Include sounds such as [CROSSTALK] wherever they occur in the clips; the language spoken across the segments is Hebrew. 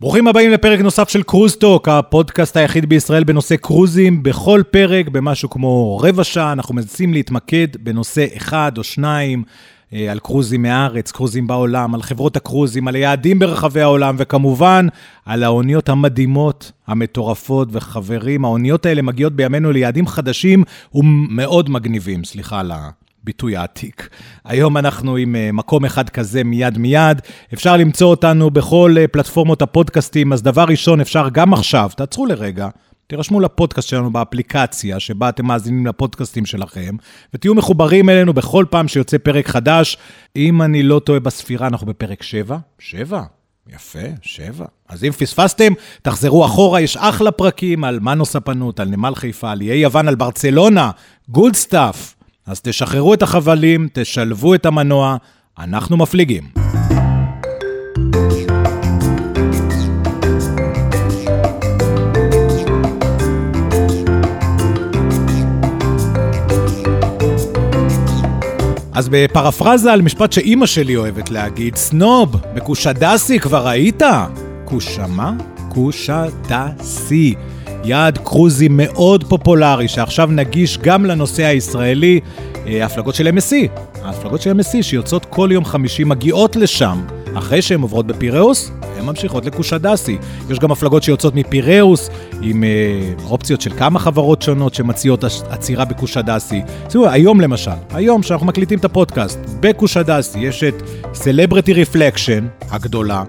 ברוכים הבאים לפרק נוסף של קרוזטוק, הפודקאסט היחיד בישראל בנושא קרוזים. בכל פרק, במשהו כמו רבע שעה, אנחנו מנסים להתמקד בנושא אחד או שניים, אה, על קרוזים מהארץ, קרוזים בעולם, על חברות הקרוזים, על היעדים ברחבי העולם, וכמובן, על האוניות המדהימות, המטורפות, וחברים, האוניות האלה מגיעות בימינו ליעדים חדשים ומאוד מגניבים, סליחה על ה... ביטוי העתיק. היום אנחנו עם אה, מקום אחד כזה מיד מיד. אפשר למצוא אותנו בכל אה, פלטפורמות הפודקאסטים, אז דבר ראשון, אפשר גם עכשיו, תעצרו לרגע, תירשמו לפודקאסט שלנו באפליקציה שבה אתם מאזינים לפודקאסטים שלכם, ותהיו מחוברים אלינו בכל פעם שיוצא פרק חדש. אם אני לא טועה בספירה, אנחנו בפרק 7? 7? יפה, שבע. אז אם פספסתם, תחזרו אחורה, יש אחלה פרקים על מנו ספנות, על נמל חיפה, על איי יוון, על ברצלונה, good stuff. אז תשחררו את החבלים, תשלבו את המנוע, אנחנו מפליגים. אז בפרפרזה על משפט שאימא שלי אוהבת להגיד, סנוב, בקושדסי כבר היית? קושה מה? קושדסי. יעד קרוזי מאוד פופולרי, שעכשיו נגיש גם לנושא הישראלי, אה, ההפלגות של MSC. ההפלגות של MSC שיוצאות כל יום חמישי מגיעות לשם. אחרי שהן עוברות בפיראוס, הן ממשיכות לקושדסי. יש גם הפלגות שיוצאות מפיראוס, עם אה, אופציות של כמה חברות שונות שמציעות עצירה בקושדסי. תראו, היום למשל, היום שאנחנו מקליטים את הפודקאסט, בקושדסי יש את Celebrity Reflection הגדולה,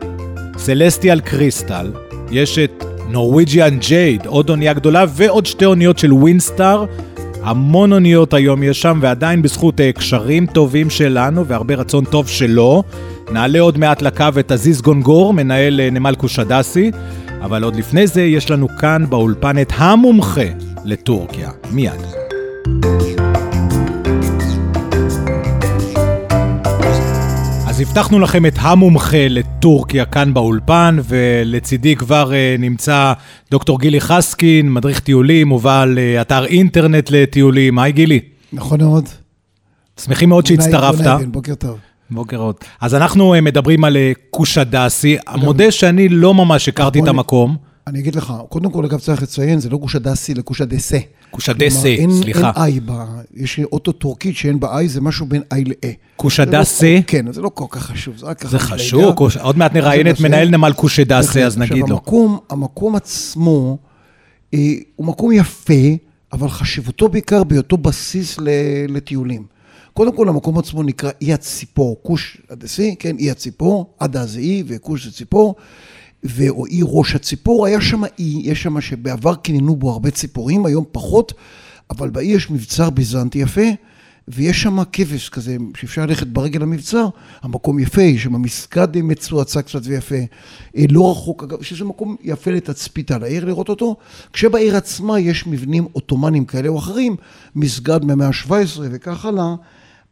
Celestial Crystal, יש את Norwegian Jade, עוד אונייה גדולה, ועוד שתי אוניות של Windstar. המון אוניות היום יש שם, ועדיין בזכות uh, קשרים טובים שלנו והרבה רצון טוב שלו, נעלה עוד מעט לקו את עזיז גונגור, מנהל uh, נמל קושדסי, אבל עוד לפני זה יש לנו כאן באולפן את המומחה לטורקיה. מיד. הבטחנו לכם את המומחה לטורקיה כאן באולפן, ולצידי כבר uh, נמצא דוקטור גילי חסקין, מדריך טיולים, ובעל uh, אתר אינטרנט לטיולים. היי גילי. נכון מאוד. שמחים מאוד שהצטרפת. בוקר טוב. בוקר עוד. אז אנחנו uh, מדברים על קושדסי. מודה שאני לא ממש הכרתי את המקום. אני אגיד לך, קודם כל, אגב, צריך לציין, זה לא קושדסי, אלא קושדסה. קושדסה, סליחה. אין איי, יש אוטו טורקית שאין בה איי, זה משהו בין איי לאי. קושדסה? לא כן, זה לא כל כך חשוב, זה רק ככה. זה חשוב, עוד מעט נראיין את מנהל נמל קושדסה, אז נגיד לו. עכשיו, המקום עצמו אה, הוא מקום יפה, אבל חשיבותו בעיקר בהיותו בסיס לטיולים. קודם כל, המקום עצמו נקרא אי הציפור, כוש הדסי, כן, אי הציפור, עדה זה אי וכוש זה ציפור. או ראש הציפור, היה שם אי, יש שם שבעבר קיננו בו הרבה ציפורים, היום פחות, אבל באי יש מבצר ביזנטי יפה, ויש שם כבש כזה, שאפשר ללכת ברגל למבצר, המקום יפה, יש שם מסגד מצועצע קצת ויפה, אה, לא רחוק, אגב, שזה מקום יפה לתצפית על העיר לראות אותו, כשבעיר עצמה יש מבנים עות'מאנים כאלה או אחרים, מסגד מהמאה ה-17 וכך הלאה.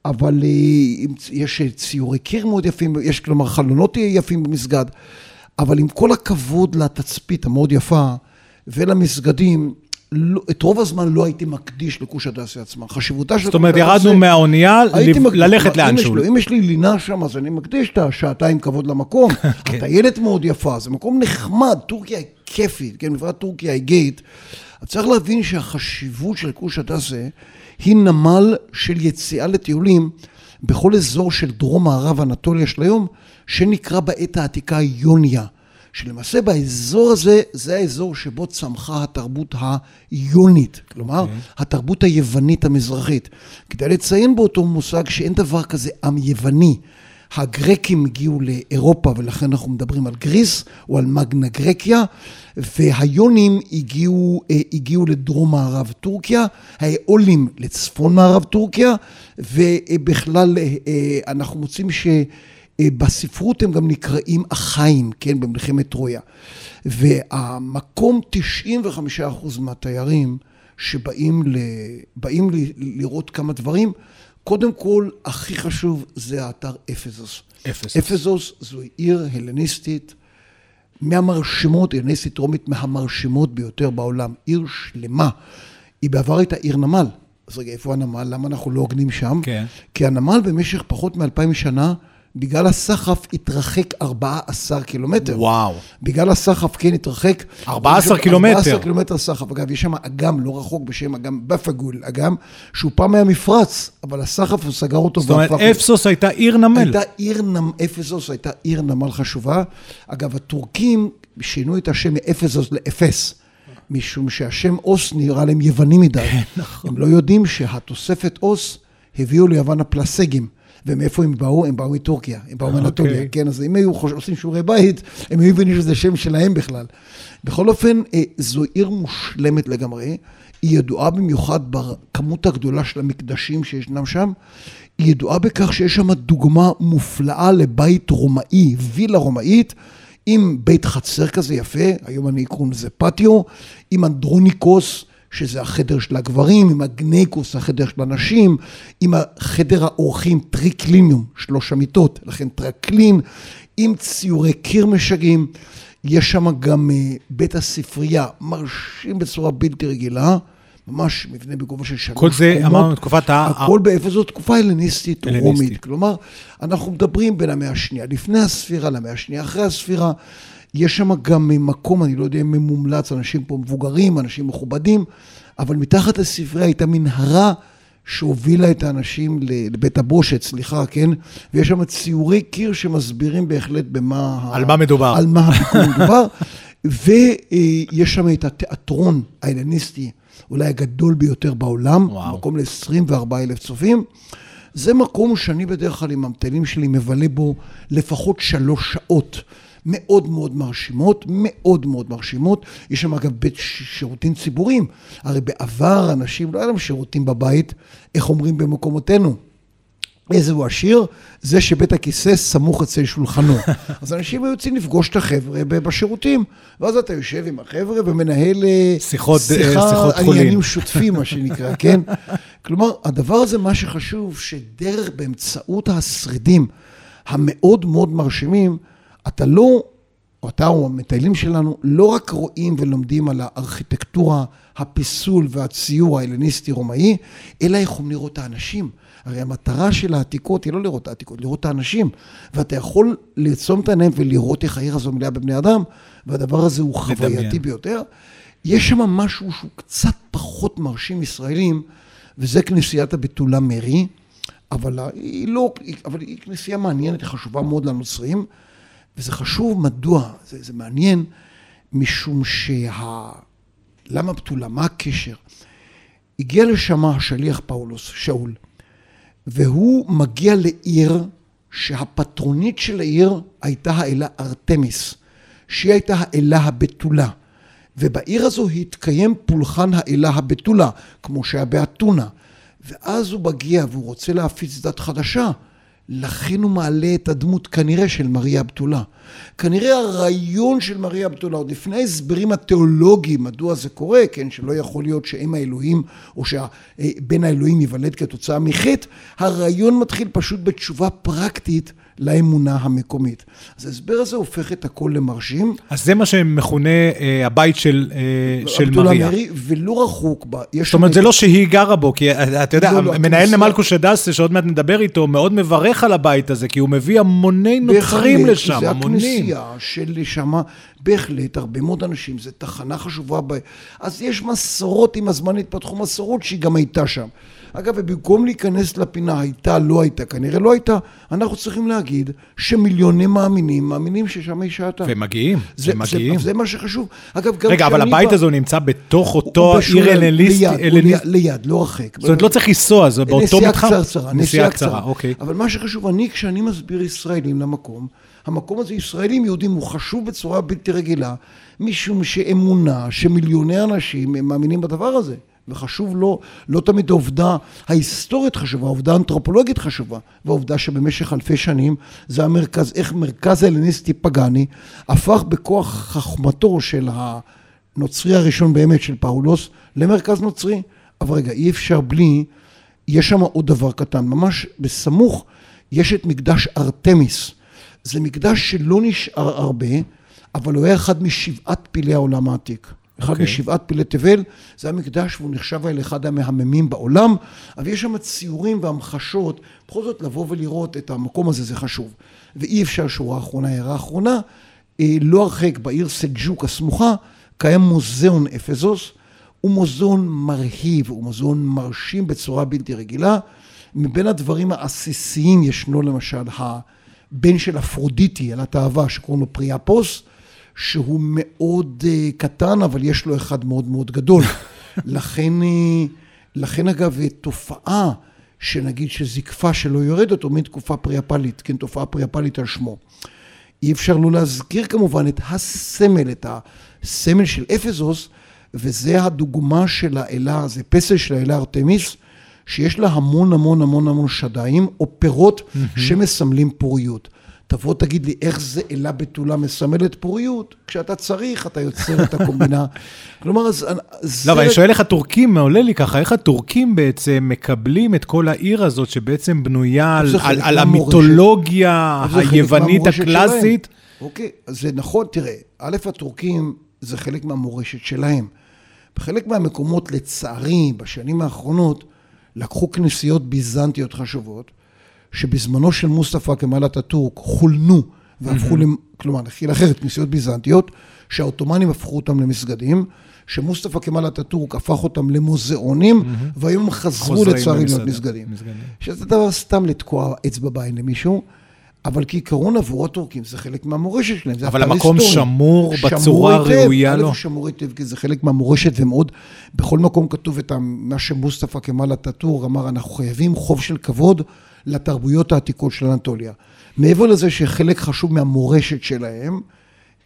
אבל אה, יש ציורי קיר מאוד יפים, יש כלומר חלונות יפים במסגד. אבל עם כל הכבוד לתצפית המאוד יפה ולמסגדים, לא, את רוב הזמן לא הייתי מקדיש לכוש הדסי עצמה. חשיבותה של... זאת אומרת, ירדנו מהאונייה ללכת לאנשהו. אם יש לי לינה שם, אז אני מקדיש את השעתיים כבוד למקום. [LAUGHS] כן. הטיילת מאוד יפה, זה מקום נחמד, טורקיה היא כיפית, כן, מפרט טורקיה היא גייט. צריך להבין שהחשיבות של כוש הדסה היא נמל של יציאה לטיולים בכל אזור של דרום-מערב אנטוליה של היום, שנקרא בעת העתיקה יוניה. שלמעשה באזור הזה, זה האזור שבו צמחה התרבות היונית, כלומר, okay. אוקיי. התרבות היוונית המזרחית. כדאי לציין באותו מושג שאין דבר כזה עם יווני. הגרקים הגיעו לאירופה ולכן אנחנו מדברים על גריס או על מגנה גרקיה והיונים הגיעו, אה, הגיעו לדרום מערב טורקיה, האולים לצפון מערב טורקיה ובכלל אה, אה, אנחנו מוצאים ש... אה, בספרות הם גם נקראים אחיים, כן, במלחמת טרויה. והמקום 95% מהתיירים שבאים ל... באים ל... לראות כמה דברים, קודם כל, הכי חשוב זה האתר אפזוס. אפזוס. אפזוס זו עיר הלניסטית מהמרשימות, הלניסטית רומית מהמרשימות ביותר בעולם. עיר שלמה. היא בעבר הייתה עיר נמל. אז רגע, איפה הנמל? למה אנחנו לא הוגנים שם? כן. כי הנמל במשך פחות מאלפיים שנה בגלל הסחף התרחק 14 קילומטר. וואו. בגלל הסחף כן התרחק. 14 קילומטר. 14 קילומטר סחף. אגב, יש שם אגם לא רחוק בשם אגם בפגול, אגם, שהוא פעם היה מפרץ, אבל הסחף הוא סגר אותו. זאת אומרת, אפסוס הייתה עיר נמל. הייתה עיר נמל, אפסוס הייתה עיר נמל חשובה. אגב, הטורקים שינו את השם מאפסוס לאפס. משום שהשם אוס נראה להם יווני מדי. כן, נכון. הם לא יודעים שהתוספת אוס הביאו ליוון הפלסגים. ומאיפה הם באו? הם באו מטורקיה, הם באו מאנטוליה, okay. כן? אז אם היו עושים שיעורי בית, הם היו מבינים שזה שם שלהם בכלל. בכל אופן, אה, זו עיר מושלמת לגמרי. היא ידועה במיוחד בכמות הגדולה של המקדשים שישנם שם. היא ידועה בכך שיש שם דוגמה מופלאה לבית רומאי, וילה רומאית. עם בית חצר כזה יפה, היום אנו קוראים לזה פטיו, עם אנדרוניקוס, שזה החדר של הגברים, עם הגנקוס, החדר של הנשים, עם החדר האורחים, טריקליניום, שלוש המיטות, לכן טרקלין, עם ציורי קיר משגעים. יש שם גם uh, בית הספרייה, מרשים בצורה בלתי רגילה. ממש מבנה בגובה של שלוש קומות. כל זה אמרנו תקופת ה... הכל באפס תקופה הלניסטית רומית. כלומר, אנחנו מדברים בין המאה השנייה, לפני הספירה למאה השנייה, אחרי הספירה. יש שם גם מקום, אני לא יודע אם ממומלץ, אנשים פה מבוגרים, אנשים מכובדים, אבל מתחת לספרייה הייתה מנהרה שהובילה את האנשים לבית הבושת, סליחה, כן? ויש שם ציורי קיר שמסבירים בהחלט במה... על מה מדובר. על מה מדובר. [LAUGHS] ויש שם את התיאטרון ההלניסטי, אולי הגדול ביותר בעולם, וואו. מקום ל-24 אלף צופים. זה מקום שאני בדרך כלל עם המטיילים שלי מבלה בו לפחות שלוש שעות. מאוד מאוד מרשימות, מאוד מאוד מרשימות. יש שם אגב בית שירותים ציבוריים. הרי בעבר אנשים, לא היה להם שירותים בבית, איך אומרים במקומותינו. איזה הוא עשיר? זה שבית הכיסא סמוך אצל שולחנו. [LAUGHS] אז אנשים היו יוצאים לפגוש את החבר'ה בשירותים, ואז אתה יושב עם החבר'ה ומנהל אה, שיחות, שיחה, שיחות חולין. עניינים שוטפים, מה [LAUGHS] שנקרא, כן? כלומר, הדבר הזה, מה שחשוב, שדרך, באמצעות השרידים המאוד מאוד מרשימים, אתה לא, או אתה או המטיילים שלנו, לא רק רואים ולומדים על הארכיטקטורה, הפיסול והציור ההלניסטי-רומאי, אלא יכולים לראות את האנשים. הרי המטרה של העתיקות היא לא לראות את העתיקות, לראות את האנשים. ואתה יכול לעצום את העיניים ולראות איך העיר הזו מלאה בבני אדם, והדבר הזה הוא חווייתי ביותר. יש שם משהו שהוא קצת פחות מרשים ישראלים, וזה כנסיית הבתולה מרי, אבל היא לא, אבל היא כנסייה מעניינת, היא חשובה מאוד לנוצרים. וזה חשוב, מדוע? זה, זה מעניין, משום שה... למה בתולה? מה הקשר? הגיע לשם השליח פאולוס, שאול, והוא מגיע לעיר שהפטרונית של העיר הייתה האלה ארתמיס, שהיא הייתה האלה הבתולה. ובעיר הזו התקיים פולחן האלה הבתולה, כמו שהיה באתונה. ואז הוא מגיע והוא רוצה להפיץ דת חדשה. לכן הוא מעלה את הדמות כנראה של מריה בתולה. כנראה הרעיון של מריה בתולה, עוד לפני ההסברים התיאולוגיים, מדוע זה קורה, כן, שלא יכול להיות שאם האלוהים, או שבן האלוהים ייוולד כתוצאה מחטא, הרעיון מתחיל פשוט בתשובה פרקטית לאמונה המקומית. אז ההסבר הזה הופך את הכל למרשים. אז זה מה שמכונה אה, הבית של, אה, של מריה. מרי, ולא רחוק בה. זאת אומרת, זה לא שהיא גרה בו, כי אה, אתה יודע, לא, לא, מנהל נמל קושדסה, שעוד מעט נדבר איתו, מאוד מברך על הבית הזה, כי הוא מביא המוני נוצרים לשם, המונים. זה הכנסייה של שם, בהחלט, הרבה מאוד אנשים, זו תחנה חשובה. ב... אז יש מסורות, עם הזמן התפתחו מסורות שהיא גם הייתה שם. אגב, ובמקום להיכנס לפינה הייתה, לא הייתה, כנראה לא הייתה, אנחנו צריכים להגיד שמיליוני מאמינים, מאמינים ששם היא שעתה. ומגיעים, זה, ומגיעים. זה, זה מה שחשוב. אגב, גם רגע, אבל הבית בא... הזה נמצא בתוך אותו עיר אלניסטי. ליד, ליד, ליד, לא רחק. זאת אומרת, לא צריך לנסוע, זה באותו מתחם. נסיעה קצרצרה, נסיעה קצרה, אוקיי. אבל מה שחשוב, אני, כשאני מסביר ישראלים למקום, המקום הזה, ישראלים יהודים, הוא חשוב בצורה בלתי רגילה, משום שאמונה שמיליוני אנשים הם מאמינים בדבר הזה. וחשוב לו, לא תמיד העובדה ההיסטורית חשובה, העובדה האנתרופולוגית חשובה, והעובדה שבמשך אלפי שנים זה המרכז, איך מרכז ההלניסטי פגאני הפך בכוח חכמתו של הנוצרי הראשון באמת של פאולוס למרכז נוצרי. אבל רגע, אי אפשר בלי, יש שם עוד דבר קטן, ממש בסמוך יש את מקדש ארתמיס. זה מקדש שלא נשאר הרבה, אבל הוא היה אחד משבעת פילי העולם העתיק. אחד אוקיי. משבעת פילי תבל, זה היה מקדש והוא נחשב על אחד המהממים בעולם, אבל יש שם ציורים והמחשות, בכל זאת לבוא ולראות את המקום הזה זה חשוב. ואי אפשר שורה אחרונה, הערה אחרונה, אה, לא הרחק בעיר סג'וק הסמוכה, קיים מוזיאון אפזוס, הוא מוזיאון מרהיב, הוא מוזיאון מרשים בצורה בלתי רגילה. מבין הדברים העסיסיים ישנו למשל הבן של אפרודיטי, על התאווה, שקוראים לו פריאפוס, שהוא מאוד uh, קטן, אבל יש לו אחד מאוד מאוד גדול. [LAUGHS] לכן, uh, לכן אגב, תופעה שנגיד שזקפה שלא יורדת, או מתקופה פריאפלית, כן, תופעה פריאפלית על שמו. אי אפשר לא להזכיר כמובן את הסמל, את הסמל של אפזוס, וזה הדוגמה של האלה, זה פסל של האלה ארתמיס, שיש לה המון המון המון המון שדיים, או פירות mm-hmm. שמסמלים פוריות. תבוא תגיד לי איך זה אלה בתולה מסמלת פוריות, כשאתה צריך אתה יוצר את הקומבינה. [LAUGHS] כלומר, אז... לא, אבל אני שואל איך הטורקים, עולה לי ככה, איך הטורקים בעצם מקבלים את כל העיר הזאת שבעצם בנויה על, על, על המיתולוגיה היוונית הקלאסית? אוקיי, אז זה נכון, תראה, א', הטורקים זה חלק מהמורשת שלהם. בחלק מהמקומות, לצערי, בשנים האחרונות, לקחו כנסיות ביזנטיות חשובות, שבזמנו של מוסטפא כמאל אטאטורק חולנו והפכו, mm-hmm. למ... כלומר, נחיל אחרת, כנסיות ביזנטיות, שהעות'מאנים הפכו אותם למסגדים, שמוסטפא כמאל אטאטורק הפך אותם למוזיאונים, mm-hmm. והיום חזרו לצערי להיות מסגדים. שזה דבר סתם לתקוע אצבע בעין למישהו. אבל כעיקרון עבור הטורקים זה חלק מהמורשת שלהם, זה אבל המקום היסטורי. שמור בצורה ראויה לו. שמור היטב, כי זה חלק מהמורשת, ומאוד, בכל מקום כתוב את מה שמוסטפא כמאל אטאטור אמר, אנחנו חייבים חוב של כבוד לתרבויות העתיקות של אנטוליה. מעבר לזה שחלק חשוב מהמורשת שלהם,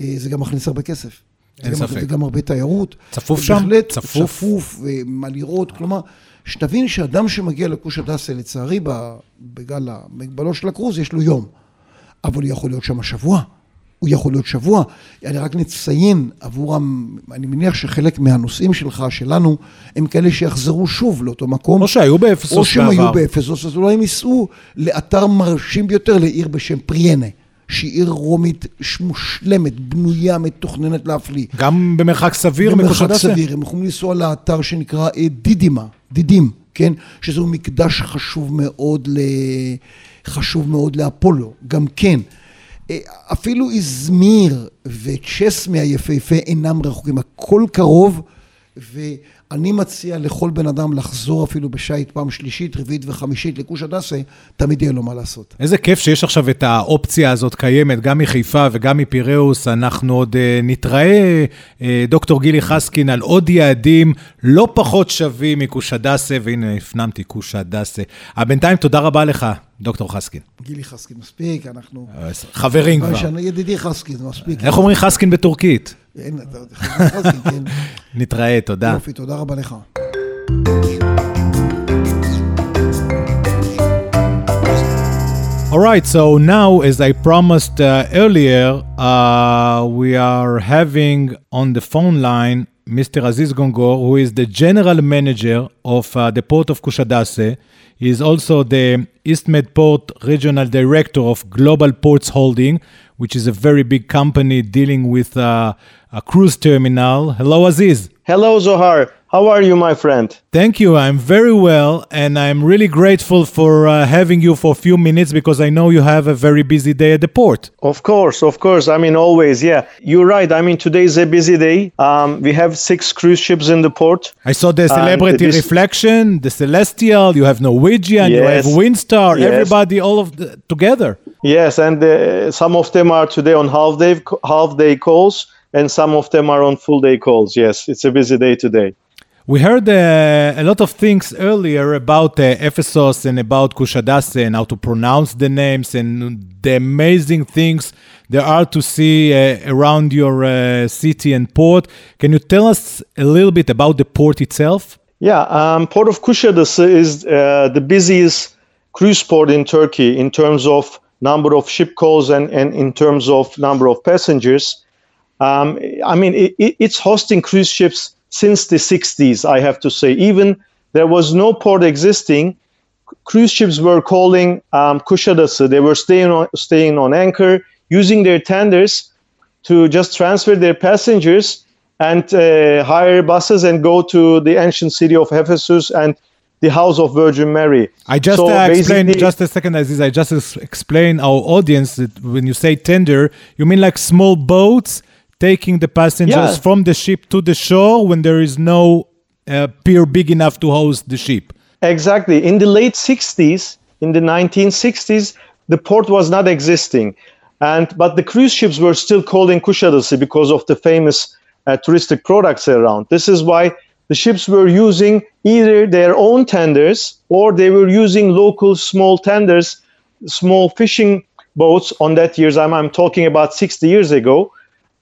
אה, זה גם מכניס הרבה כסף. אין ספק. זה גם הרבה תיירות. צפוף שם? בהחלט צפוף. צפוף, ומה לראות, כלומר, שתבין שאדם שמגיע לכוש הדסה, לצערי, בגלל המגבלות של הקרוז, יש לו יום. אבל הוא יכול להיות שם שבוע. הוא יכול להיות שבוע. אני רק נציין עבור, אני מניח שחלק מהנושאים שלך, שלנו, הם כאלה שיחזרו שוב לאותו מקום. או שהיו באפסוס בעבר. או שהם היו באפסוס, אז אולי הם ייסעו לאתר מרשים ביותר, לעיר בשם פריאנה. שהיא עיר רומית מושלמת, בנויה, מתוכננת להפליא. גם במרחק סביר מקושדסה? במרחק סביר, הם יכולים לנסוע לאתר שנקרא אה, דידימה, דידים, כן? שזהו מקדש חשוב מאוד, ל... חשוב מאוד לאפולו, גם כן. אפילו איזמיר וצ'סמי היפהפה אינם רחוקים, הכל קרוב, ואני מציע לכל בן אדם לחזור אפילו בשייט פעם שלישית, רביעית וחמישית לכוש הדסה, תמיד יהיה לו מה לעשות. איזה כיף שיש עכשיו את האופציה הזאת קיימת, גם מחיפה וגם מפיראוס. אנחנו עוד uh, נתראה, uh, דוקטור גילי חסקין, על עוד יעדים לא פחות שווים מכוש הדסה, והנה הפנמתי כוש הדסה. בינתיים, תודה רבה לך. דוקטור חסקין. גילי חסקין מספיק, אנחנו... חברים כבר. ידידי חסקין, מספיק. איך אומרים חסקין בטורקית? אין, אתה יודע, חסקין, כן. [LAUGHS] נתראה, תודה. יופי, תודה רבה לך. All right, so now, as I promised uh, earlier, uh, we are having on the phone line Mr. Aziz Gongor, who is the general manager of uh, the port of Kushadase. He is also the EastMed Port Regional Director of Global Ports Holding, which is a very big company dealing with uh, a cruise terminal. Hello, Aziz. Hello, Zohar. How are you, my friend? Thank you. I'm very well, and I'm really grateful for uh, having you for a few minutes because I know you have a very busy day at the port. Of course, of course. I mean, always, yeah. You're right. I mean, today is a busy day. Um, we have six cruise ships in the port. I saw the Celebrity this... Reflection, the Celestial, you have Norwegian, yes. you have Windstar, yes. everybody, all of the, together. Yes, and uh, some of them are today on half day, half day calls, and some of them are on full day calls. Yes, it's a busy day today. We heard uh, a lot of things earlier about uh, Ephesus and about Kushadase and how to pronounce the names and the amazing things there are to see uh, around your uh, city and port. Can you tell us a little bit about the port itself? Yeah, um, Port of Kushadase is uh, the busiest cruise port in Turkey in terms of number of ship calls and, and in terms of number of passengers. Um, I mean, it, it's hosting cruise ships since the 60s, I have to say. Even there was no port existing, cruise ships were calling um. They were staying on, staying on anchor, using their tenders to just transfer their passengers and uh, hire buses and go to the ancient city of Ephesus and the house of Virgin Mary. I just So uh, explain just a second, Aziz. I just ex- explain our audience that when you say tender, you mean like small boats taking the passengers Yeah. from the ship to the shore when there is no uh, pier big enough to host the ship. Exactly. In the late 60s, in the 1960s, the port was not existing. And but the cruise ships were still called in Kuşadası because of the famous uh, touristic products around. This is why the ships were using either their own tenders or they were using local small tenders, small fishing boats on that years. I'm, I'm talking about 60 years ago.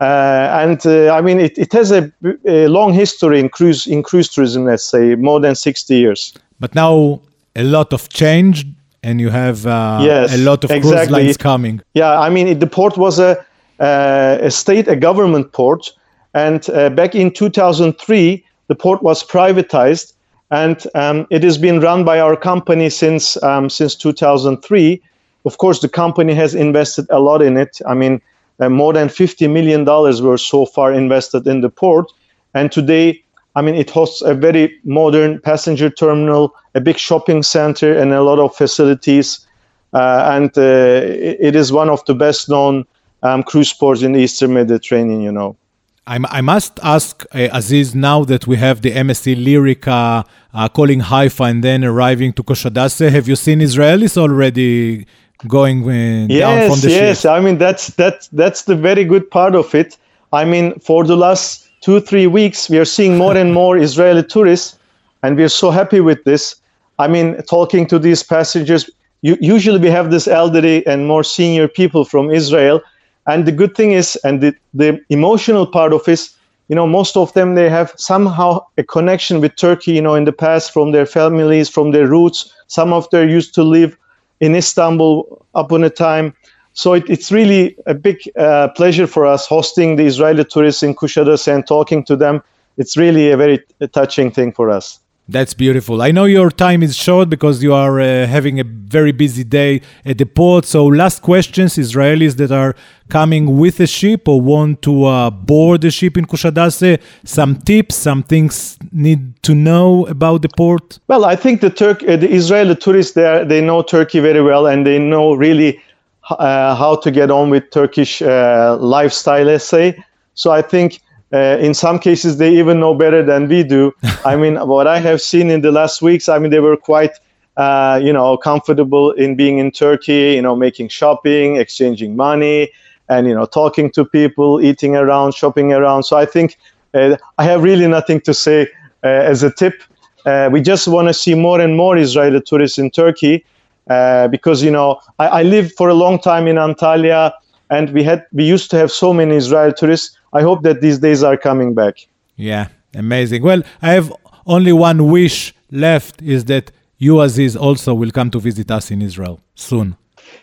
Uh, and uh, I mean, it, it has a, a long history in cruise in cruise tourism. Let's say more than 60 years. But now a lot of change, and you have uh, Yes, a lot of cruise lines coming. Yeah, I mean, it, the port was a, uh, a state, a government port. And uh, back in 2003, the port was privatized. And um, it has been run by our company since, um, since 2003. Of course, the company has invested a lot in it. I mean, uh, more than $50 million were so far invested in the port. And today, I mean, it hosts a very modern passenger terminal, a big shopping center, and a lot of facilities. Uh, and uh, it, is one of the best known um, cruise ports in the Eastern Mediterranean, you know. I, I must ask uh, Aziz now that we have the MSC Lyrica uh, calling Haifa and then arriving to Koshadase. Have you seen Israelis already going uh, down from Yes, the yes. ship? I mean, that's that's that's the very good part of it. I mean, for the last two three weeks, we are seeing more and more [LAUGHS] Israeli tourists, and we are so happy with this. I mean, talking to these passengers, you, usually we have this elderly and more senior people from Israel, and the good thing is, and the, the emotional part of is, you know, most of them they have somehow a connection with Turkey, you know, in the past from their families, from their roots. Some of them used to live in Istanbul upon a time. So it, it's really a big uh, pleasure for us hosting the Israeli tourists in Kuşadası and talking to them. It's really a very touching thing for us. That's beautiful. I know your time is short because you are uh, having a very busy day at the port. So, last questions Israelis that are coming with a ship or want to uh, board the ship in Kushadase, some tips, some things need to know about the port? Well, I think the Turk, uh, the Israeli tourists, there, they know Turkey very well, and they know really uh, how to get on with Turkish uh, lifestyle. Let's say. So I think uh, in some cases they even know better than we do. [LAUGHS] I mean, what I have seen in the last weeks, I mean, they were quite, uh, you know, comfortable in being in Turkey. You know, making shopping, exchanging money, and you know, talking to people, eating around, shopping around. So I think uh, I have really nothing to say uh, as a tip. Uh, we just want to see more and more Israeli tourists in Turkey uh, because you know I, I lived for a long time in Antalya and we had we used to have so many Israeli tourists. I hope that these days are coming back. Yeah, amazing. Well, I have only one wish left is that you, Aziz, also will come to visit us in Israel soon.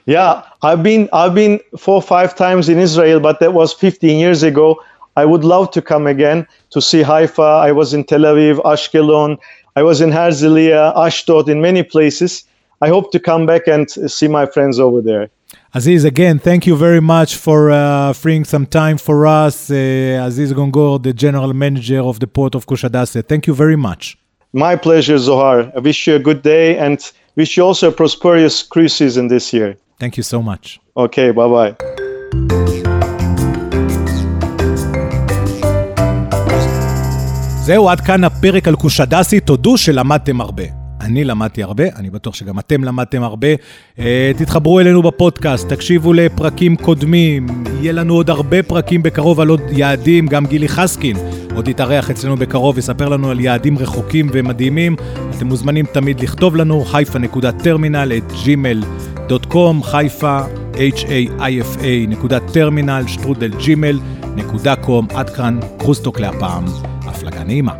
Yeah, I've been I've been four or five times in Israel, but that was 15 years ago. I would love to come again to see Haifa. I was in Tel Aviv, Ashkelon. I was in Herzliya, Ashdod, in many places. I hope to come back and see my friends over there. Aziz, again, thank you very much for uh, freeing some time for us. Uh, Aziz Gongor, the general manager of the port of Kushadase. Thank you very much. My pleasure, Zohar. I wish you a good day and wish you also a prosperous cruise season this year. Thank you so much. Okay, bye bye. זהו, עד כאן הפרק על קושדסי. תודו שלמדתם הרבה. אני למדתי הרבה, אני בטוח שגם אתם למדתם הרבה. Uh, תתחברו אלינו בפודקאסט, תקשיבו לפרקים קודמים, יהיה לנו עוד הרבה פרקים בקרוב על עוד יעדים, גם גילי חסקין עוד יתארח אצלנו בקרוב, יספר לנו על יעדים רחוקים ומדהימים. אתם מוזמנים תמיד לכתוב לנו, חיפה.טרמינל את gmail.com, חיפה, h-a-i-f-a נקודה טרמינל, שטרודל ג'ימל נקודה קום, עד כאן, קרוסטוק להפעם, הפלגה נעימה.